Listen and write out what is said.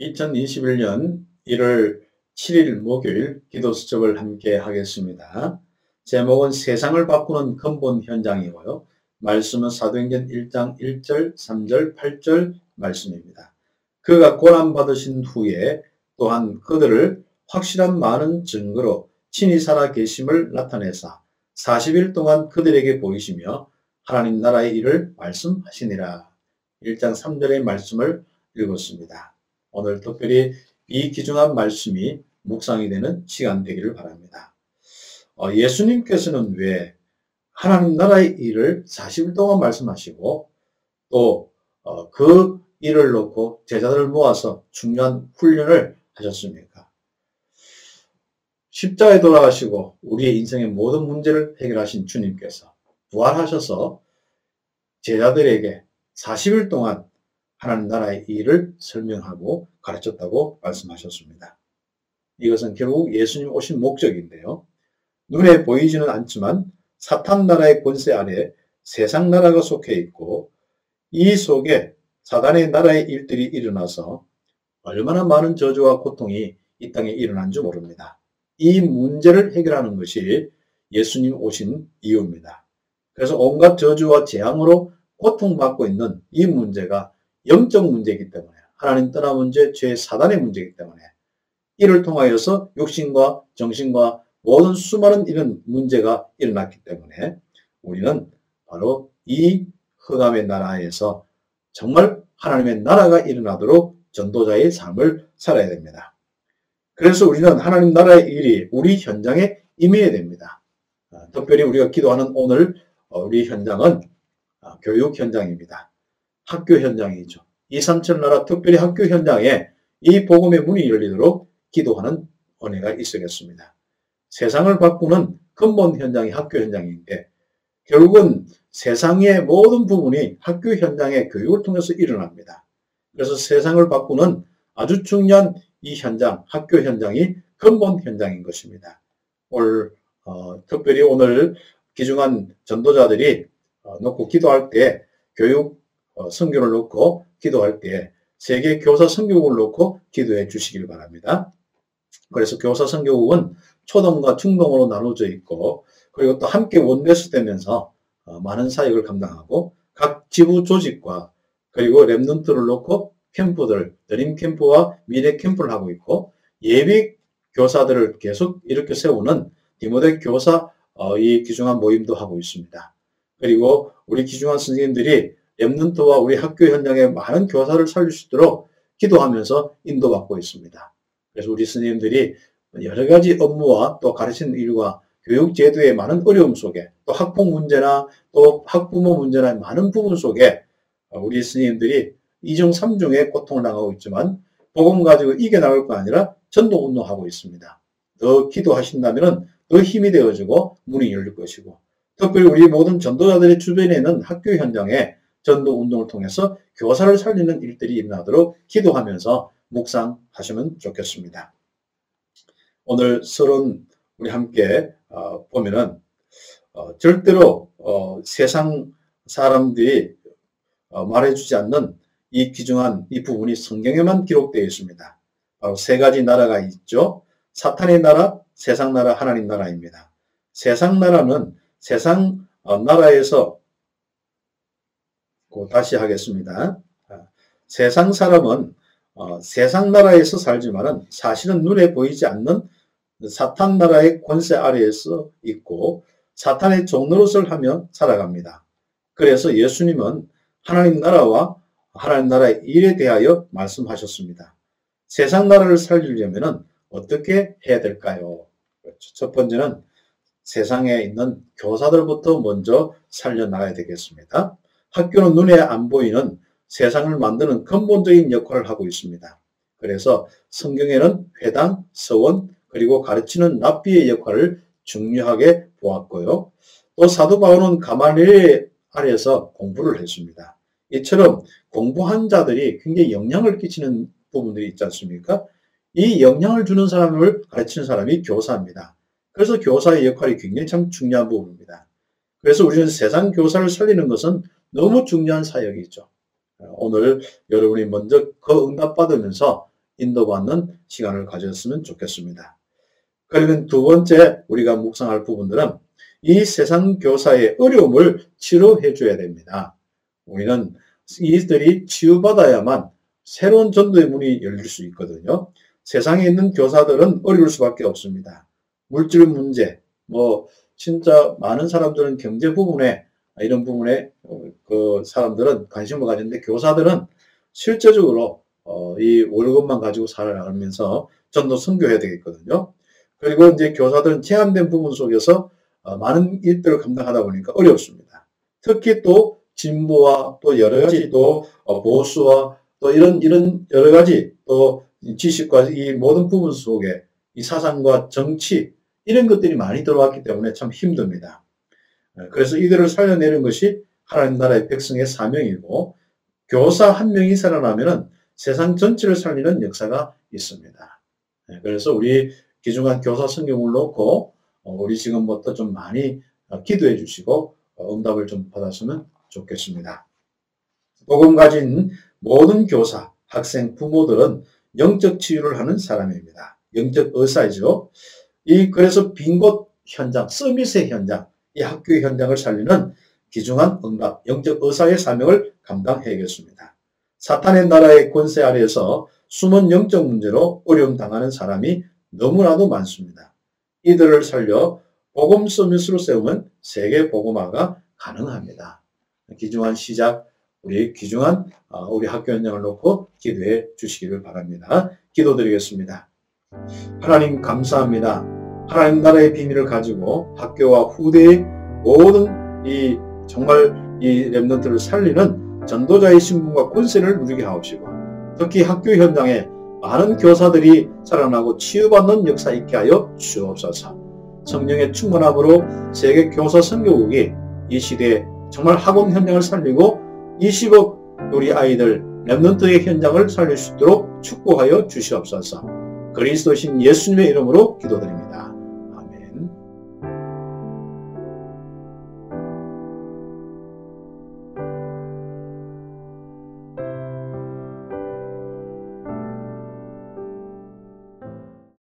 2021년 1월 7일 목요일 기도 수첩을 함께 하겠습니다. 제목은 세상을 바꾸는 근본 현장이고요. 말씀은 사도행전 1장 1절, 3절, 8절 말씀입니다. 그가 고난 받으신 후에 또한 그들을 확실한 많은 증거로 친히 살아 계심을 나타내사 40일 동안 그들에게 보이시며 하나님 나라의 일을 말씀하시니라. 1장 3절의 말씀을 읽었습니다. 오늘 특별히 이 귀중한 말씀이 묵상이 되는 시간 되기를 바랍니다. 어, 예수님께서는 왜 하나님 나라의 일을 40일 동안 말씀하시고 또그 어, 일을 놓고 제자들을 모아서 중요한 훈련을 하셨습니까? 십자에 돌아가시고 우리의 인생의 모든 문제를 해결하신 주님께서 부활하셔서 제자들에게 40일 동안 하나님 나라의 일을 설명하고 가르쳤다고 말씀하셨습니다. 이것은 결국 예수님 오신 목적인데요. 눈에 보이지는 않지만 사탄 나라의 권세 아래 세상 나라가 속해 있고 이 속에 사단의 나라의 일들이 일어나서 얼마나 많은 저주와 고통이 이 땅에 일어난 줄 모릅니다. 이 문제를 해결하는 것이 예수님 오신 이유입니다. 그래서 온갖 저주와 재앙으로 고통받고 있는 이 문제가 영적 문제이기 때문에 하나님 떠나 문제, 죄 사단의 문제이기 때문에 이를 통하여서 육신과 정신과 모든 수많은 이런 문제가 일어났기 때문에 우리는 바로 이 흑암의 나라에서 정말 하나님의 나라가 일어나도록 전도자의 삶을 살아야 됩니다. 그래서 우리는 하나님 나라의 일이 우리 현장에 임해야 됩니다. 아, 특별히 우리가 기도하는 오늘 어, 우리 현장은 아, 교육 현장입니다. 학교 현장이죠. 이 삼천 나라 특별히 학교 현장에 이 복음의 문이 열리도록 기도하는 은혜가 있어야겠습니다. 세상을 바꾸는 근본 현장이 학교 현장인데 결국은 세상의 모든 부분이 학교 현장의 교육을 통해서 일어납니다. 그래서 세상을 바꾸는 아주 중요한 이 현장, 학교 현장이 근본 현장인 것입니다. 올 어, 특별히 오늘 기중한 전도자들이 어, 놓고 기도할 때 교육 어, 성교를 놓고 기도할 때 세계 교사 성교국을 놓고 기도해 주시길 바랍니다. 그래서 교사 성교국은 초동과 중동으로 나눠져 있고 그리고 또 함께 원내수되면서 어, 많은 사역을 감당하고 각 지부 조직과 그리고 Remnant를 놓고 캠프들, 드림 캠프와 미래 캠프를 하고 있고 예비 교사들을 계속 이렇게 세우는 디모데 교사 어, 이 귀중한 모임도 하고 있습니다. 그리고 우리 귀중한 선생님들이 Remnant와 우리 학교 현장에 많은 교사를 살릴 수 있도록 기도하면서 인도받고 있습니다. 그래서 우리 선생님들이 여러 가지 업무와 또 가르치는 일과 교육 제도의 많은 어려움 속에 또 학폭 문제나 또 학부모 문제나 많은 부분 속에 우리 스님들이 이중 삼중의 고통을 당하고 있지만 복음 가지고 이겨나갈 거 아니라 전도 운동하고 있습니다. 더 기도하신다면 더 힘이 되어지고 문이 열릴 것이고 특별히 우리 모든 전도자들의 주변에는 학교 현장에 전도 운동을 통해서 교사를 살리는 일들이 일어나도록 기도하면서 묵상하시면 좋겠습니다. 오늘 서론 우리 함께 어, 보면은 어, 절대로 어, 세상 사람들이 어, 말해주지 않는 이 귀중한 이 부분이 성경에만 기록되어 있습니다. 바로 세 가지 나라가 있죠. 사탄의 나라, 세상 나라, 하나님 나라입니다. 세상 나라는 세상 어, 나라에서 다시 하겠습니다. 아, 세상 사람은 어, 세상 나라에서 살지만은 사실은 눈에 보이지 않는 사탄 나라의 권세 아래에서 있고 사탄의 종노릇을 하며 살아갑니다. 그래서 예수님은 하나님 나라와 하나님 나라의 일에 대하여 말씀하셨습니다. 세상 나라를 살리려면 어떻게 해야 될까요? 그렇죠. 첫 번째는 세상에 있는 교사들부터 먼저 살려나가야 되겠습니다. 학교는 눈에 안 보이는 세상을 만드는 근본적인 역할을 하고 있습니다. 그래서 성경에는 회당, 서원, 그리고 가르치는 납비의 역할을 중요하게 보았고요. 또 사도 바울은 가마리엘 아래서 공부를 했습니다. 이처럼 공부한 자들이 굉장히 영향을 끼치는 부분들이 있지 않습니까? 이 영향을 주는 사람을 가르치는 사람이 교사입니다. 그래서 교사의 역할이 굉장히 참 중요한 부분입니다. 그래서 우리는 세상 교사를 살리는 것은 너무 중요한 사역이죠. 오늘 여러분이 먼저 그 응답받으면서 인도받는 시간을 가졌으면 좋겠습니다. 그러면 두 번째 우리가 묵상할 부분들은 이 세상 교사의 어려움을 치료해 줘야 됩니다. 우리는 이들이 치유받아야만 새로운 전도의 문이 열릴 수 있거든요. 세상에 있는 교사들은 어려울 수밖에 없습니다. 물질 문제, 뭐 진짜 많은 사람들은 경제 부분에 이런 부분에 그 사람들은 관심을 가지는데 교사들은 실제적으로 어, 이 월급만 가지고 살아나가면서 전도 선교해야 되겠거든요. 그리고 이제 교사들은 제한된 부분 속에서 어, 많은 일들을 감당하다 보니까 어렵습니다. 특히 또 진보와 또 여러 가지 또 어, 보수와 또 이런 이런 여러 가지 또 지식과 이 모든 부분 속에 이 사상과 정치 이런 것들이 많이 들어왔기 때문에 참 힘듭니다. 어, 그래서 이들을 살려내는 것이 하나님 나라의 백성의 사명이고 교사 한 명이 살아나면은 세상 전체를 살리는 역사가 있습니다. 네, 그래서 우리 기중한 교사 성경을 놓고 어, 우리 지금부터 좀 많이 어, 기도해 주시고 어, 응답을 좀 받았으면 좋겠습니다. 복음 가진 모든 교사, 학생, 부모들은 영적 치유를 하는 사람입니다. 영적 의사이죠. 이 그래서 빈 곳 현장, 서비스의 현장, 이 학교의 현장을 살리는 귀중한 응답, 영적 의사의 사명을 감당해야겠습니다. 사탄의 나라의 권세 아래에서 숨은 영적 문제로 어려움 당하는 사람이 너무나도 많습니다. 이들을 살려 복음 서밋으로 세우면 세계 복음화가 가능합니다. 귀중한 시작, 우리 귀중한 어, 우리 학교 현장을 놓고 기도해 주시기를 바랍니다. 기도드리겠습니다. 하나님 감사합니다. 하나님 나라의 비밀을 가지고 학교와 후대의 모든 이 정말 이 랩런트를 살리는 전도자의 신분과 권세를 누리게 하옵시고 특히 학교 현장에 많은 교사들이 살아나고 치유받는 역사 있게 하여 주옵소서. 성령의 충만함으로 세계 교사 선교국이 이 시대에 정말 학원 현장을 살리고 20억 우리 아이들 랩런트의 현장을 살릴 수 있도록 축복하여 주시옵소서. 그리스도신 예수님의 이름으로 기도드립니다.